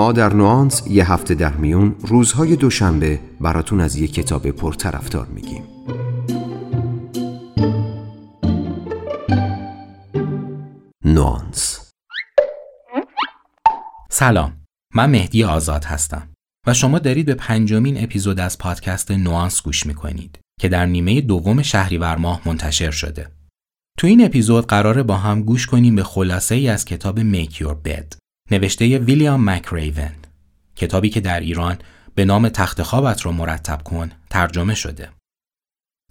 ما در نوانس یه هفته در میون روزهای دوشنبه براتون از یه کتاب پرطرفدار میگیم. نوانس. سلام. من مهدی آزاد هستم و شما دارید به پنجمین اپیزود از پادکست نوانس گوش می‌کنید که در نیمه دوم شهریور ماه منتشر شده. تو این اپیزود قراره با هم گوش کنیم به خلاصه ای از کتاب Make Your Bed. نوشته ویلیام مکریون. کتابی که در ایران به نام تخت خوابت رو مرتب کن ترجمه شده.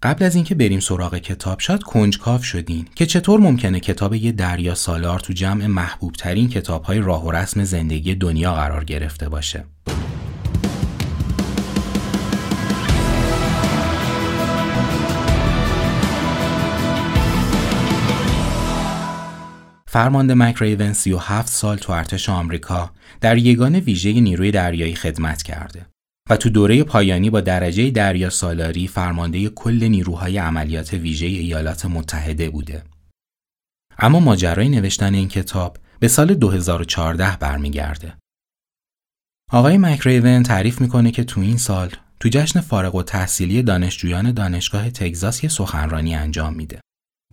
قبل از اینکه بریم سراغ کتاب شاید کنجکاو شدین که چطور ممکنه کتاب یه دریا سالار تو جمع محبوب ترین کتاب های راه و رسم زندگی دنیا قرار گرفته باشه. فرمانده مکریون 37 سال تو ارتش آمریکا در یگان ویژه نیروی دریایی خدمت کرده و تو دوره پایانی با درجه دریا سالاری فرمانده کل نیروهای عملیات ویژه ایالات متحده بوده. اما ماجرای نوشتن این کتاب به سال 2014 برمیگرده. آقای مکریون تعریف می‌کنه که تو این سال تو جشن فارغ و تحصیلی دانشجویان دانشگاه تگزاس یه سخنرانی انجام میده.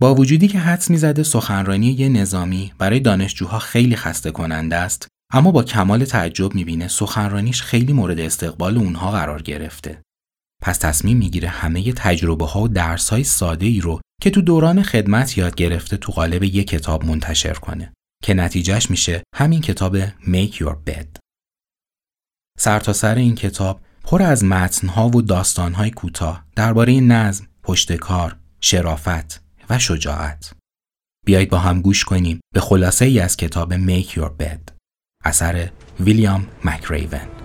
با وجودی که حدس می‌زده سخنرانی یه نظامی برای دانشجوها خیلی خسته کننده است اما با کمال تعجب می‌بینه سخنرانیش خیلی مورد استقبال اونها قرار گرفته. پس تصمیم می‌گیره همه تجربه ها و درس های ساده ای رو که تو دوران خدمت یاد گرفته تو قالب یک کتاب منتشر کنه که نتیجهش میشه همین کتاب Make Your Bed. سرتاسر سر این کتاب پر از متنها و داستانهای کوتاه درباره نظم، پشتکار، شرافت، و شجاعت. بیایید با هم گوش کنیم به خلاصه ای از کتاب Make Your Bed اثر ویلیام مکریون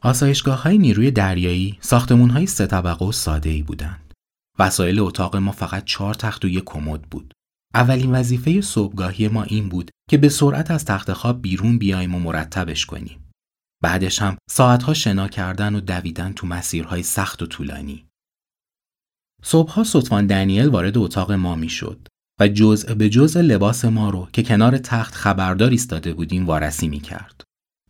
آسایشگاه های نیروی دریایی ساختمون های سه طبقه و ساده ای بودند. وسایل اتاق ما فقط چهار تخت و یک کمد بود. اولین وظیفه صبحگاهی ما این بود که به سرعت از تخت خواب بیرون بیایم و مرتبش کنیم. بعدش هم ساعتها شنا کردن و دویدن تو مسیرهای سخت و طولانی. صبحها سطفان دنیل وارد اتاق ما می‌شد و جزء به جزء لباس ما رو که کنار تخت خبردار ایستاده بودیم وارسی می کرد.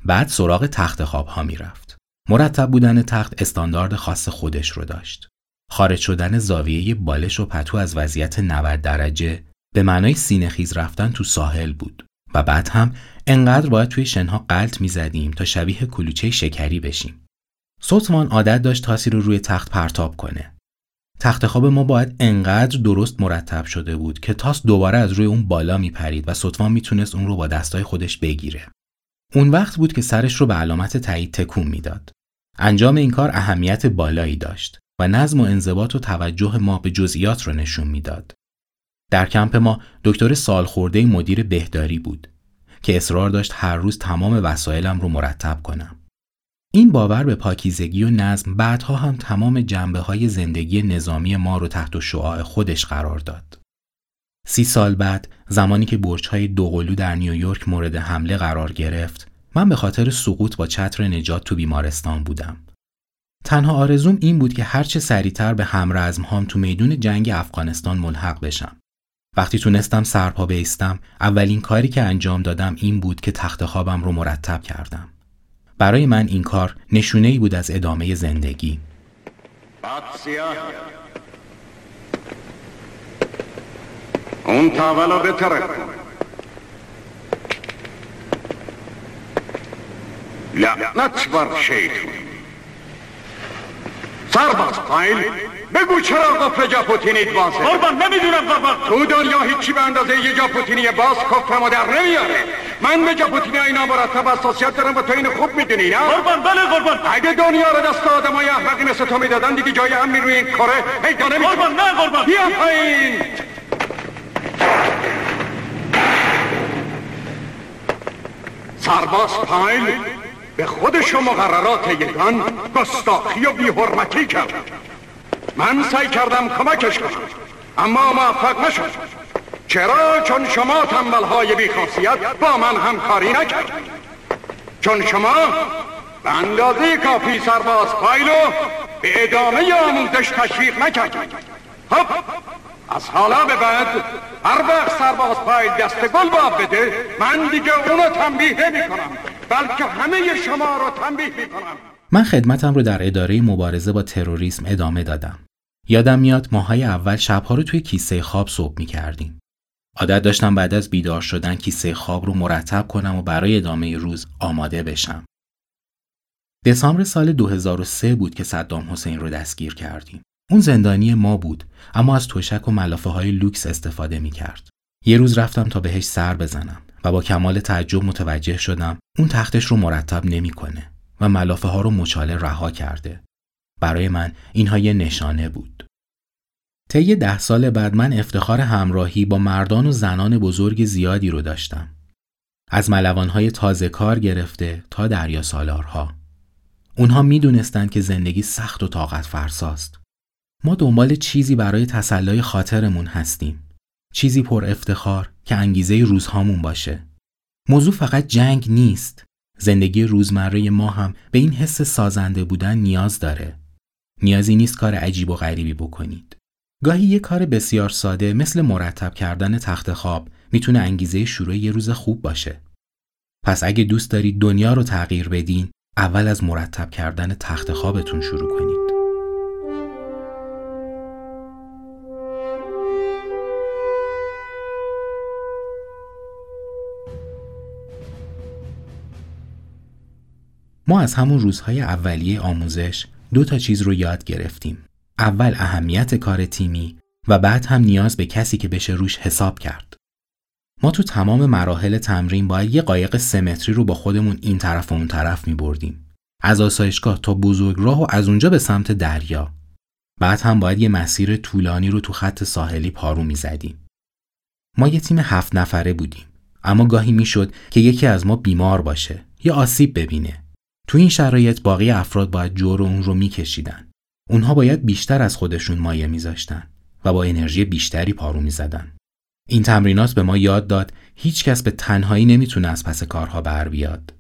بعد سراغ تخت خواب ها می رفت. مرتب بودن تخت استاندارد خاص خودش رو داشت. خارج شدن زاویه بالش و پتو از وضعیت 90 درجه به معنای سینه خیز رفتن تو ساحل بود و بعد هم انقدر باید توی شنها قلط می‌زدیم تا شبیه کلوچه شکری بشیم. سوتمان عادت داشت تاسی رو روی تخت پرتاب کنه. تخت خواب ما باید انقدر درست مرتب شده بود که تاس دوباره از روی اون بالا میپرید و سوتمان می‌تونست اون رو با دستای خودش بگیره. اون وقت بود که سرش رو به علامت تایید تکون می‌داد. انجام این کار اهمیت بالایی داشت و نظم و انضباط و توجه ما به جزئیات رو نشون می‌داد. در کمپ ما دکتر سالخورده مدیر بهداری بود که اصرار داشت هر روز تمام وسایلم رو مرتب کنم. این باور به پاکیزگی و نظم بعدها هم تمام جنبه های زندگی نظامی ما رو تحت شعاع خودش قرار داد. سی سال بعد زمانی که برج های دوقلو در نیویورک مورد حمله قرار گرفت من به خاطر سقوط با چتر نجات تو بیمارستان بودم. تنها آرزوم این بود که هرچه سریعتر به همرزم هام تو میدون جنگ افغانستان ملحق بشم. وقتی تونستم سرپا بیستم اولین کاری که انجام دادم این بود که تخت خوابم رو مرتب کردم. برای من این کار نشونه ای بود از ادامه زندگی. اون تاولا بتره لعنت بر شیطون. سرباز پایل بگو چرا قفل جا پوتینیت بازه قربان نمی‌دونم قربان تو دنیا هیچی به اندازه یه جا پوتینی باز کفتم در نمیاره. من به جا پوتینی اینا مرتب اساسیت دارم و تو اینو خوب می‌دونی نه؟ قربان بله قربان. اگه دنیا رو دست آدمای احمقی مثل تو می‌دادن دیگه جای امنی روی این کاره. پیدا نمیشه قربان نه قربان. بیا پایین. سرباز پایل به خودش و مقررات یگان گستاخی و بیحرمتی کرد. من سعی کردم کمکش کنم اما موفق نشد. چرا؟ چون شما تنبلهای بیخاصیت با من همکاری نکرد. چون شما به اندازه کافی سرباز پایلو به ادامه آموزش تشویق نکردید. خب از حالا به بعد هر وقت سرباز پایل دست گل باب بده من دیگه اونو تنبیه نمی کنم بلکه همه شما رو تنبیه می کنم من خدمتم رو در اداره مبارزه با تروریسم ادامه دادم. یادم میاد ماهای اول شبها رو توی کیسه خواب صبح می کردیم. عادت داشتم بعد از بیدار شدن کیسه خواب رو مرتب کنم و برای ادامه روز آماده بشم. دسامبر سال 2003 بود که صدام حسین رو دستگیر کردیم. اون زندانی ما بود اما از تشک و ملافه های لوکس استفاده می کرد. یه روز رفتم تا بهش سر بزنم و با کمال تعجب متوجه شدم اون تختش رو مرتب نمی‌کنه و ملافه ها رو مچاله رها کرده. برای من اینها یه نشانه بود. طی ده سال بعد من افتخار همراهی با مردان و زنان بزرگ زیادی رو داشتم. از ملوانهای تازه کار گرفته تا دریا سالارها. اونها می‌دونستند که زندگی سخت و طاقت فرساست. ما دنبال چیزی برای تسلای خاطرمون هستیم. چیزی پر افتخار که انگیزه روزهامون باشه. موضوع فقط جنگ نیست. زندگی روزمره ما هم به این حس سازنده بودن نیاز داره. نیازی نیست کار عجیب و غریبی بکنید. گاهی یه کار بسیار ساده مثل مرتب کردن تخت خواب می‌تونه انگیزه شروع یه روز خوب باشه. پس اگه دوست دارید دنیا رو تغییر بدین، اول از مرتب کردن تخت خوابتون شروع کنید. ما از همون روزهای اولیه آموزش دو تا چیز رو یاد گرفتیم. اول اهمیت کار تیمی و بعد هم نیاز به کسی که بشه روش حساب کرد. ما تو تمام مراحل تمرین باید یه قایق سمتری رو با خودمون این طرف و اون طرف می بردیم. از آسایشگاه تا بزرگ راه و از اونجا به سمت دریا. بعد هم باید یه مسیر طولانی رو تو خط ساحلی پارو می زدیم. ما یه تیم هفت نفره بودیم. اما گاهی می‌شد که یکی از ما بیمار باشه یا آسیب ببینه تو این شرایط باقی افراد باید جور اون رو میکشیدن. اونها باید بیشتر از خودشون مایه میذاشتن و با انرژی بیشتری پارو می‌زدن. این تمرینات به ما یاد داد هیچ کس به تنهایی نمی‌تونه از پس کارها بر بیاد.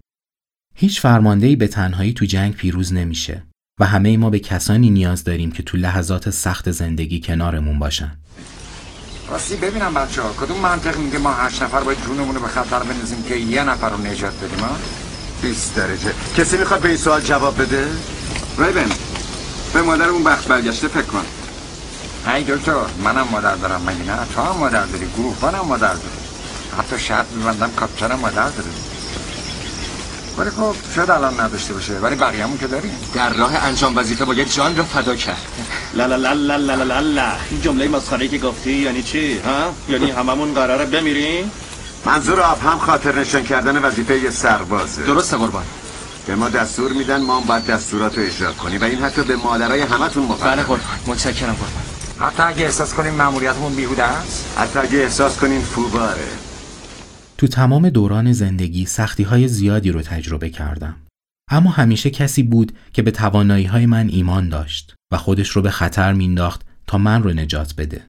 هیچ فرماندهی به تنهایی تو جنگ پیروز نمیشه و همه ما به کسانی نیاز داریم که تو لحظات سخت زندگی کنارمون باشن. راستی ببینم بچه ها کدوم منطق میگه ما هشت نفر باید جونمون رو به خطر بندازیم که یه نفر رو نجات بدیم ها؟ 20 درجه. کسی می‌خواد به این سوال جواب بده؟ ریبن به مادر اون بخت برگشته فکر کن. ای دکتر منم مادر دارم مگه نه؟ تو هم مادر داری گروهبانم مادر داری. حتی شرط میبندم کاپیتانم مادر داری. ولی خب شاید الان نداشته باشه ولی بقیه‌مون که داریم. در راه انجام وظیفه باید جان را فدا کرد. لا لا لا لا لا لا لا این جمله مسخره که گفتی یعنی چی؟ ها؟ یعنی هممون قراره بمیریم؟ منظور آب هم خاطر نشان کردن وظیفه یه سربازه. درسته قربان. به ما دستور میدن ما هم باید دستورات رو اجرا کنیم و این حتی به مادرای همتون بله مقدمه قربان. متشکرم قربان. حتی اگه احساس کنیم مأموریتمون بیهوده است؟ حتی اگه احساس کنین فوباره. تو تمام دوران زندگی سختی های زیادی رو تجربه کردم. اما همیشه کسی بود که به توانایی های من ایمان داشت و خودش رو به خطر مینداخت تا من رو نجات بده.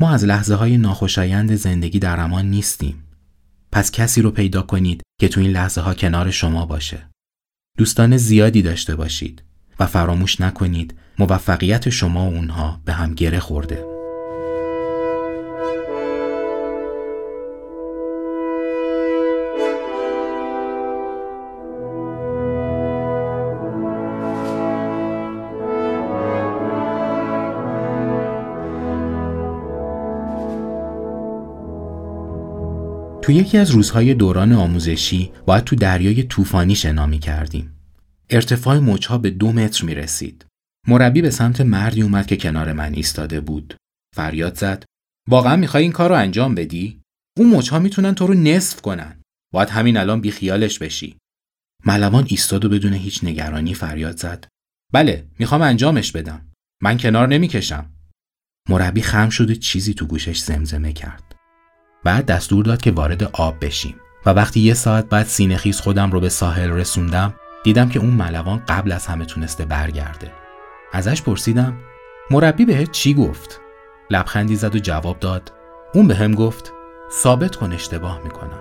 ما از لحظه های ناخوشایند زندگی در امان نیستیم. پس کسی رو پیدا کنید که تو این لحظه ها کنار شما باشه. دوستان زیادی داشته باشید و فراموش نکنید موفقیت شما و اونها به هم گره خورده. تو یکی از روزهای دوران آموزشی باید تو دریای طوفانی شنا می کردیم. ارتفاع موجها به دو متر می رسید. مربی به سمت مردی اومد که کنار من ایستاده بود. فریاد زد واقعا می‌خوای این کار رو انجام بدی؟ اون موجها می‌تونن تو رو نصف کنن. باید همین الان بیخیالش بشی. ملوان ایستاد و بدون هیچ نگرانی فریاد زد. بله می‌خوام انجامش بدم. من کنار نمی‌کشم. مربی خم شد و چیزی تو گوشش زمزمه کرد. بعد دستور داد که وارد آب بشیم و وقتی یه ساعت بعد سینهخیز خودم رو به ساحل رسوندم دیدم که اون ملوان قبل از همه تونسته برگرده. ازش پرسیدم مربی بهت چی گفت؟ لبخندی زد و جواب داد اون به هم گفت ثابت کن اشتباه می‌کنم.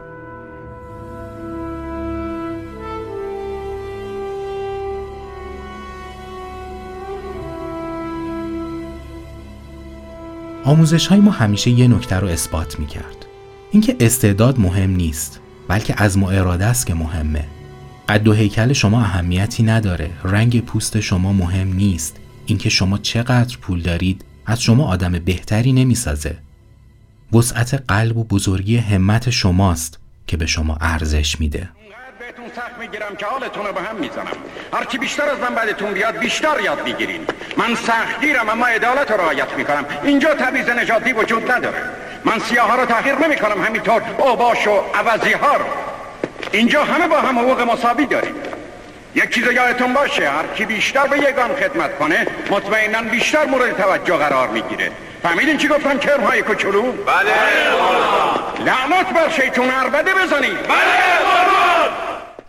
آموزش های ما همیشه یه نکته رو اثبات می کرد. اینکه استعداد مهم نیست بلکه از و اراده است که مهمه. قد و هیکل شما اهمیتی نداره. رنگ پوست شما مهم نیست. اینکه شما چقدر پول دارید از شما آدم بهتری نمی‌سازه. وسعت قلب و بزرگی همت شماست که به شما ارزش میده. بهتون سخت می‌گیرم که حالتون رو به هم می‌زنم هرچی بیشتر از من بعدتون بیاد بیشتر یاد می‌گیرین من سختگیرم اما عدالت رو رعایت می‌کنم اینجا تبعیض نژادی وجود نداره من سیاه ها رو تغییر نمی‌کنم همینطور. اوباش و عوضی ها رو. اینجا همه با هم حقوق مساوی داریم. یک چیز یادتون باشه هر کی بیشتر به یگان خدمت کنه مطمئنا بیشتر مورد توجه قرار می‌گیره. فهمیدین چی گفتم؟ کرم های کوچولو؟ بله. لعنت بر شیطون عربده بزنید بله.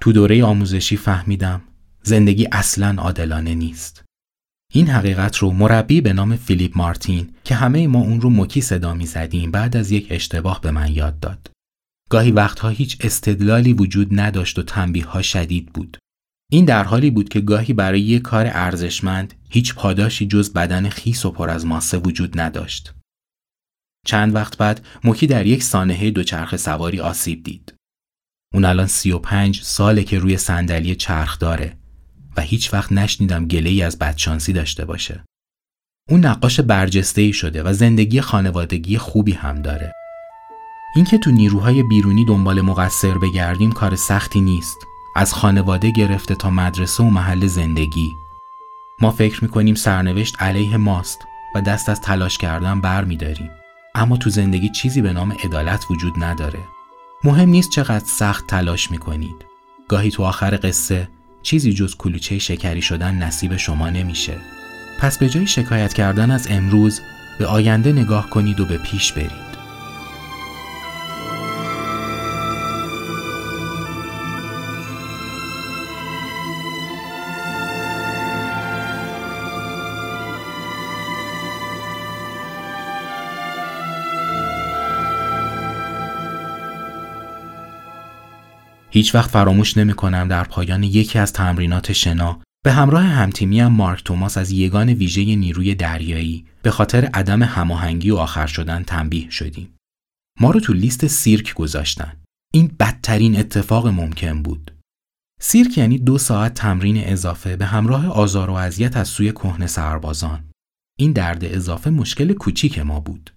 تو دوره آموزشی فهمیدم زندگی اصلا عادلانه نیست. این حقیقت رو مربی به نام فیلیپ مارتین که همه ما اون رو مکی صدا می زدیم بعد از یک اشتباه به من یاد داد. گاهی وقتها هیچ استدلالی وجود نداشت و تنبیه ها شدید بود. این در حالی بود که گاهی برای یک کار ارزشمند هیچ پاداشی جز بدن خیس و پر از ماسه وجود نداشت. چند وقت بعد موکی در یک سانحه دوچرخه سواری آسیب دید. اون الان 35 ساله که روی صندلی چرخ داره و هیچ وقت نشنیدم گله از بدشانسی داشته باشه. اون نقاش برجسته شده و زندگی خانوادگی خوبی هم داره. اینکه تو نیروهای بیرونی دنبال مقصر بگردیم کار سختی نیست. از خانواده گرفته تا مدرسه و محل زندگی. ما فکر می‌کنیم سرنوشت علیه ماست و دست از تلاش کردن بر میداریم. اما تو زندگی چیزی به نام عدالت وجود نداره. مهم نیست چقدر سخت تلاش می‌کنید. گاهی تو آخر قصه چیزی جز کلوچه شکری شدن نصیب شما نمیشه. پس به جای شکایت کردن از امروز به آینده نگاه کنید و به پیش برید. هیچ وقت فراموش نمی کنم در پایان یکی از تمرینات شنا به همراه همتیمیم مارک توماس از یگان ویژه نیروی دریایی به خاطر عدم هماهنگی و آخر شدن تنبیه شدیم. ما رو تو لیست سیرک گذاشتن. این بدترین اتفاق ممکن بود. سیرک یعنی دو ساعت تمرین اضافه به همراه آزار و اذیت از سوی کهنه سربازان. این درد اضافه مشکل کوچیک ما بود.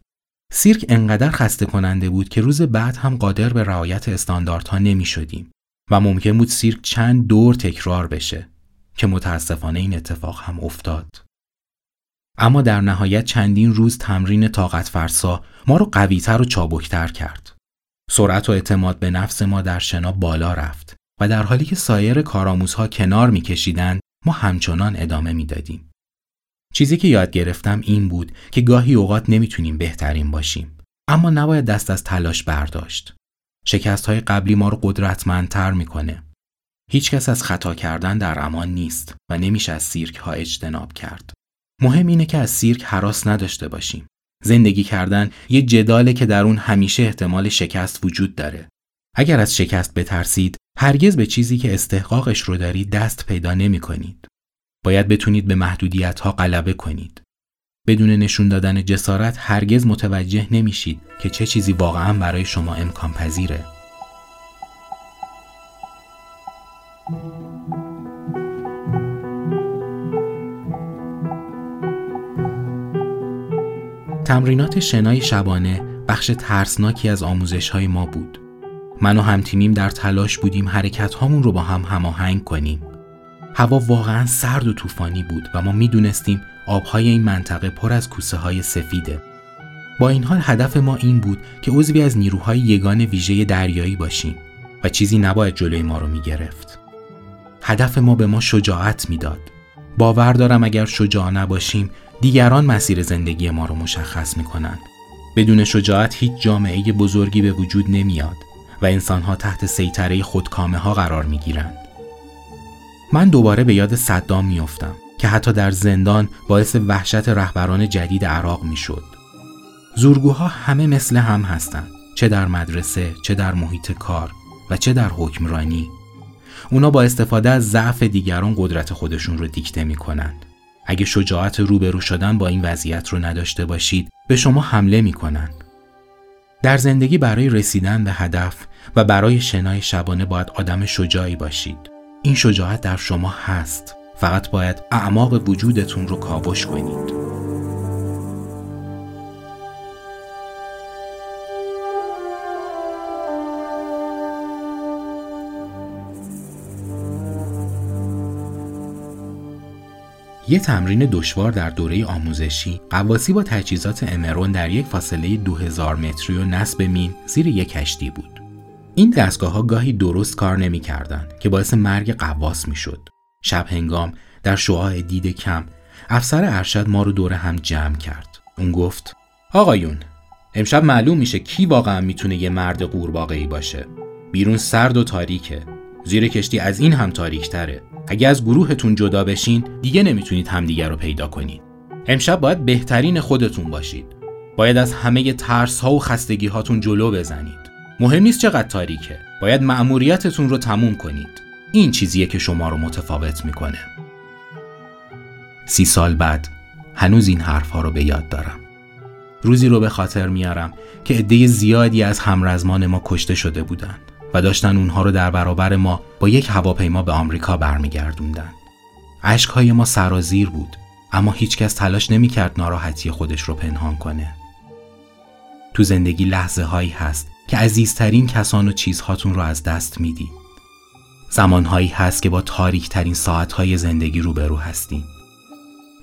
سیرک انقدر خسته کننده بود که روز بعد هم قادر به رعایت استانداردها نمی شدیم و ممکن بود سیرک چند دور تکرار بشه که متاسفانه این اتفاق هم افتاد. اما در نهایت چندین روز تمرین طاقت فرسا ما رو قویتر و چابکتر کرد. سرعت و اعتماد به نفس ما در شنا بالا رفت و در حالی که سایر کارآموزها کنار میکشیدند ما همچنان ادامه می‌دادیم. چیزی که یاد گرفتم این بود که گاهی اوقات نمی‌تونیم بهترین باشیم. اما نباید دست از تلاش برداشت. شکست های قبلی ما رو قدرتمندتر می‌کنه. هیچ کس از خطا کردن در امان نیست و نمیشه از سیرک ها اجتناب کرد. مهم اینه که از سیرک حراس نداشته باشیم. زندگی کردن یه جداله که در اون همیشه احتمال شکست وجود داره. اگر از شکست بترسید هرگز به چیزی که استحقاقش رو دارید دست پیدا نمی کنید. باید بتونید به محدودیت ها غلبه کنید. بدون نشون دادن جسارت هرگز متوجه نمیشید که چه چیزی واقعا برای شما امکان پذیره. تمرینات شنای شبانه بخش ترسناکی از آموزش های ما بود. من و همتیمیم در تلاش بودیم حرکت هامون رو با هم هماهنگ کنیم. هوا واقعا سرد و طوفانی بود و ما می‌دونستیم آبهای این منطقه پر از کوسه های سفیده. با این حال هدف ما این بود که عضوی از نیروهای یگان ویژه دریایی باشیم و چیزی نباید جلوی ما رو می‌گرفت. هدف ما به ما شجاعت می‌داد. باور دارم اگر شجاع نباشیم دیگران مسیر زندگی ما رو مشخص می‌کنن. بدون شجاعت هیچ جامعه بزرگی به وجود نمیاد و انسانها تحت سیطره خودکامه ها قرار می گیرند. من دوباره به یاد صدام میافتم که حتی در زندان باعث وحشت رهبران جدید عراق می‌شد. زورگوها همه مثل هم هستند چه در مدرسه چه در محیط کار و چه در حکمرانی اونا با استفاده از ضعف دیگران قدرت خودشون رو دیکته می‌کنند اگه شجاعت روبرو شدن با این وضعیت رو نداشته باشید به شما حمله می‌کنند در زندگی برای رسیدن به هدف و برای شنای شبانه باید آدم شجاعی باشید. این شجاعت در شما هست. فقط باید اعماق وجودتون رو کاوش کنید. یه تمرین دشوار در دوره آموزشی قواسی با تجهیزات امرون در یک فاصله 2000 متری و نصب مین زیر یک کشتی بود. این دستگاه ها گاهی درست کار نمی کردن که باعث مرگ قواس می شد. شب هنگام در شعاع دید کم افسر ارشد ما رو دور هم جمع کرد. اون گفت آقایون امشب معلوم میشه کی واقعا می‌تونه یه مرد قورباغه‌ای باشه. بیرون سرد و تاریکه. زیر کشتی از این هم تاریکتره. اگه از گروهتون جدا بشین دیگه نمی‌تونید همدیگه رو پیدا کنید. امشب باید بهترین خودتون باشید. باید از همه ترس ها و خستگی هاتون جلو بزنید. مهم نیست چقدر تاریکه. باید مأموریتتون رو تموم کنید. این چیزیه که شما رو متفاوت می‌کنه. سی سال بعد هنوز این حرف ها رو به یاد دارم. روزی رو به خاطر میارم که عده زیادی از همرزمان ما کشته شده بودند. و داشتن اونها رو در برابر ما با یک هواپیما به آمریکا برمیگردوندن. اشکهای ما سرازیر بود اما هیچکس تلاش نمی‌کرد ناراحتی خودش رو پنهان کنه. تو زندگی لحظه هایی هست که عزیزترین کسان و چیزهاتون رو از دست می‌دید. زمانهایی هست که با تاریک ترین ساعتهای زندگی روبرو هستیم.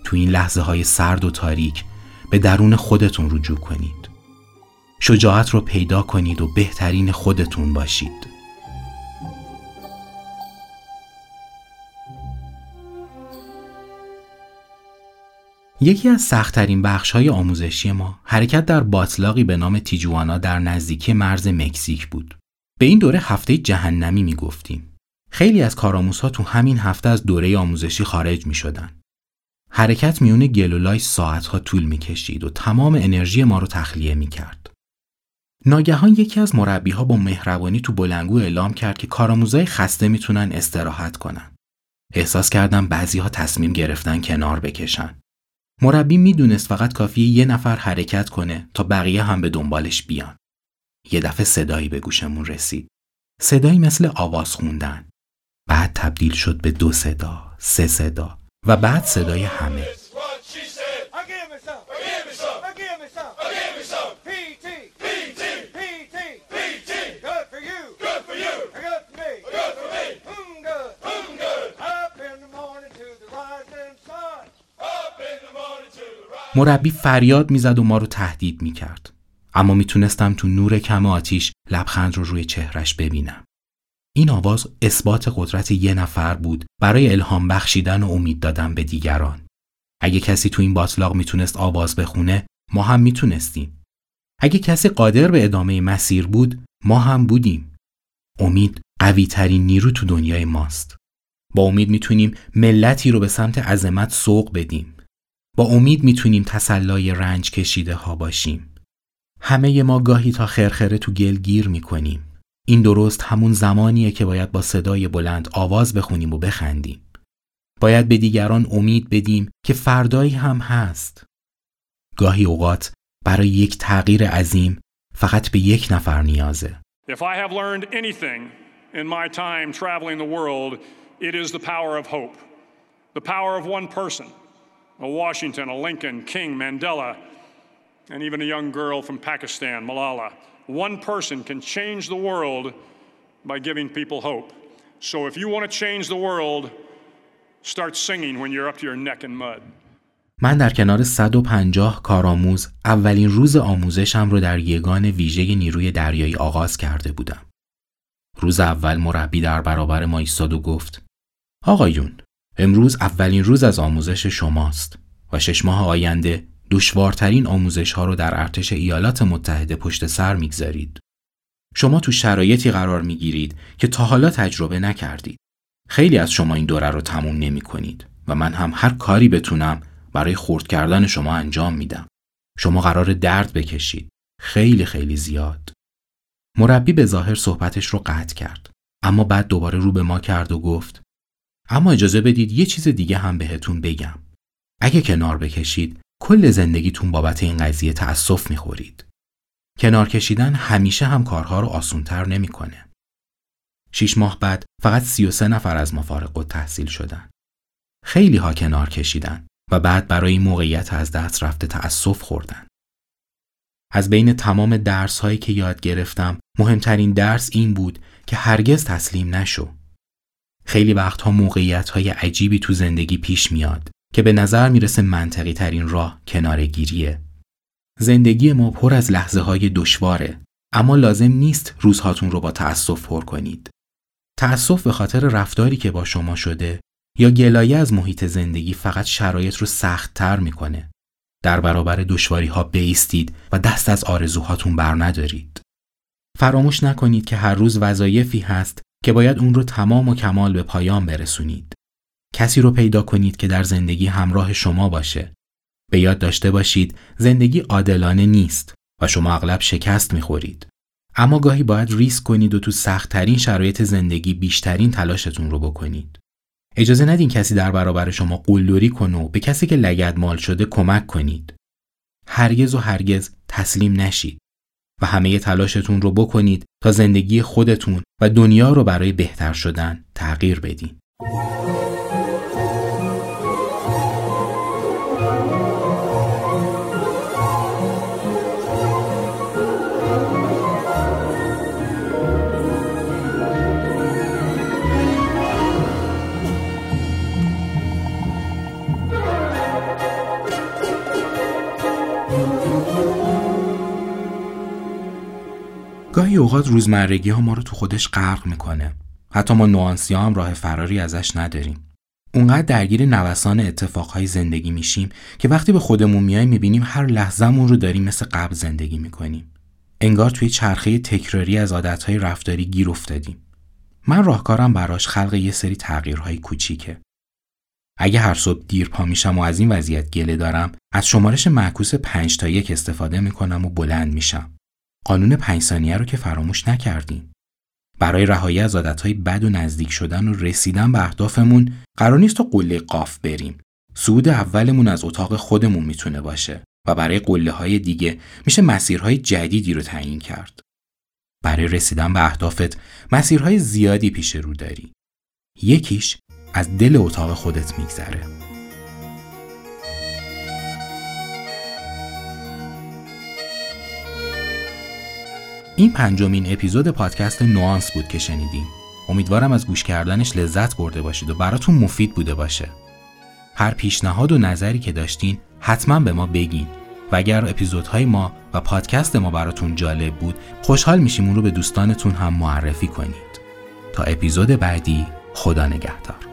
تو این لحظه های سرد و تاریک به درون خودتون رجوع کنید. شجاعت رو پیدا کنید و بهترین خودتون باشید. یکی از سختترین بخش های آموزشی ما حرکت در باطلاقی به نام تیجوانا در نزدیکی مرز مکزیک بود. به این دوره هفته جهنمی می گفتیم. خیلی از کارآموزها تو همین هفته از دوره آموزشی خارج می شدن. حرکت میون گلولای ساعت ها طول می کشید و تمام انرژی ما رو تخلیه می کرد. ناگهان یکی از مربی ها با مهربانی تو بلنگو اعلام کرد که کارآموزای خسته می‌تونن استراحت کنن. احساس کردم بعضی ها تصمیم گرفتن کنار بکشن. مربی می‌دونست فقط کافیه یه نفر حرکت کنه تا بقیه هم به دنبالش بیان. یه دفعه صدایی به گوشمون رسید. صدایی مثل آواز خوندن. بعد تبدیل شد به دو صدا، سه صدا و بعد صدای همه. مربی فریاد می‌زد و ما رو تهدید می‌کرد. اما می‌تونستم تو نور کم آتیش لبخند رو روی چهرش ببینم. این آواز اثبات قدرت یه نفر بود برای الهام بخشیدن و امید دادن به دیگران. اگه کسی تو این باطلاق می‌تونست آواز بخونه ما هم می‌تونستیم. اگه کسی قادر به ادامه مسیر بود ما هم بودیم. امید قوی ترین نیرو تو دنیای ماست. با امید می‌تونیم ملتی رو به سمت عظمت سوق بدیم. با امید می‌تونیم تسلای رنج کشیده ها باشیم. همه ما گاهی تا خرخره تو گل گیر می‌کنیم. این درست همون زمانیه که باید با صدای بلند آواز بخونیم و بخندیم. باید به دیگران امید بدیم که فردایی هم هست. گاهی اوقات برای یک تغییر عظیم فقط به یک نفر نیازه. If I have learned anything in my time traveling the world, it is the power of hope. The power of one person. A Washington, a Lincoln, King, Mandela, and even a young girl from Pakistan, Malala, one person can change the world by giving people hope. So if you want to change the world, start singing when you're up to your neck in mud. من در کنار 150 کارآموز اولین روز آموزشم رو در یگان ویژه نیروی دریایی آغاز کرده بودم. روز اول مربی در برابر ما ایستاد و گفت آقایون امروز اولین روز از آموزش شماست و شش ماه آینده دشوارترین آموزش ها رو در ارتش ایالات متحده پشت سر می‌گذارید. شما تو شرایطی قرار می‌گیرید که تا حالا تجربه نکردید. خیلی از شما این دوره رو تموم نمی کنید و من هم هر کاری بتونم برای خورد کردن شما انجام میدم. شما قرار درد بکشید. خیلی خیلی زیاد. مربی به ظاهر صحبتش رو قطع کرد. اما بعد دوباره رو به ما کرد و گفت اما اجازه بدید یه چیز دیگه هم بهتون بگم. اگه کنار بکشید کل زندگیتون بابت این قضیه تأسف می‌خورید. کنار کشیدن همیشه هم کارها رو آسونتر نمی‌کنه. شیش ماه بعد فقط 33 نفر از ما فارغ تحصیل شدن. خیلی ها کنار کشیدن و بعد برای این موقعیت از دست رفته تأسف خوردن. از بین تمام درس هایی که یاد گرفتم مهمترین درس این بود که هرگز تسلیم نشو. خیلی وقتها موقعیت های عجیبی تو زندگی پیش میاد که به نظر می‌رسه منطقی ترین راه کنارگیریه. زندگی ما پر از لحظه های دشواره اما لازم نیست روزهاتون رو با تأسف پر کنید. تأسف به خاطر رفتاری که با شما شده یا گلایه از محیط زندگی فقط شرایط رو سخت تر می‌کنه. در برابر دشواری ها بیستید و دست از آرزوهاتون بر ندارید. فراموش نکنید که هر روز وظایفی هست که باید اون رو تمام و کمال به پایان برسونید. کسی رو پیدا کنید که در زندگی همراه شما باشه. به یاد داشته باشید زندگی عادلانه نیست و شما اغلب شکست می‌خورید. اما گاهی باید ریسک کنید و تو سختترین شرایط زندگی بیشترین تلاشتون رو بکنید. اجازه ندین کسی در برابر شما قلدری کنه و به کسی که لگد مال شده کمک کنید. هرگز و هرگز تسلیم نشید و همه تلاشتون رو بکنید تا زندگی خودتون و دنیا رو برای بهتر شدن تغییر بدین. گاهی اوقات روزمرگی ها ما رو تو خودش غرق می‌کنه. حتی ما نوانسی هم راه فراری ازش نداریم. اونقدر درگیر نوسان اتفاقهای زندگی میشیم که وقتی به خودمون میایم می‌بینیم هر لحظهمون رو داریم مثل قبل زندگی می‌کنیم. انگار توی چرخه تکراری از عادتهای رفتاری گیر افتادیم. من راهکارم براش خلق یه سری تغییرهای کوچیکه. اگه هر صبح دیر پا میشم و از این وضعیت گله دارم از شمارش معکوس 5 تا یک استفاده می‌کنم و بلند میشم. قانون پنج ثانیه رو که فراموش نکردیم. برای رهایی از عادتهای بد و نزدیک شدن و رسیدن به اهدافمون قرار نیست تا قله قاف بریم. سود اولمون از اتاق خودمون می‌تونه باشه و برای قله های دیگه میشه مسیرهای جدیدی رو تعیین کرد. برای رسیدن به اهدافت مسیرهای زیادی پیش رو داری. یکیش از دل اتاق خودت میگذره. این پنجمین اپیزود پادکست نوانس بود که شنیدیم. امیدوارم از گوش کردنش لذت برده باشید و براتون مفید بوده باشه. هر پیشنهاد و نظری که داشتین حتما به ما بگین و اگر اپیزودهای ما و پادکست ما براتون جالب بود خوشحال میشیم اون رو به دوستانتون هم معرفی کنید. تا اپیزود بعدی خدا نگهدار.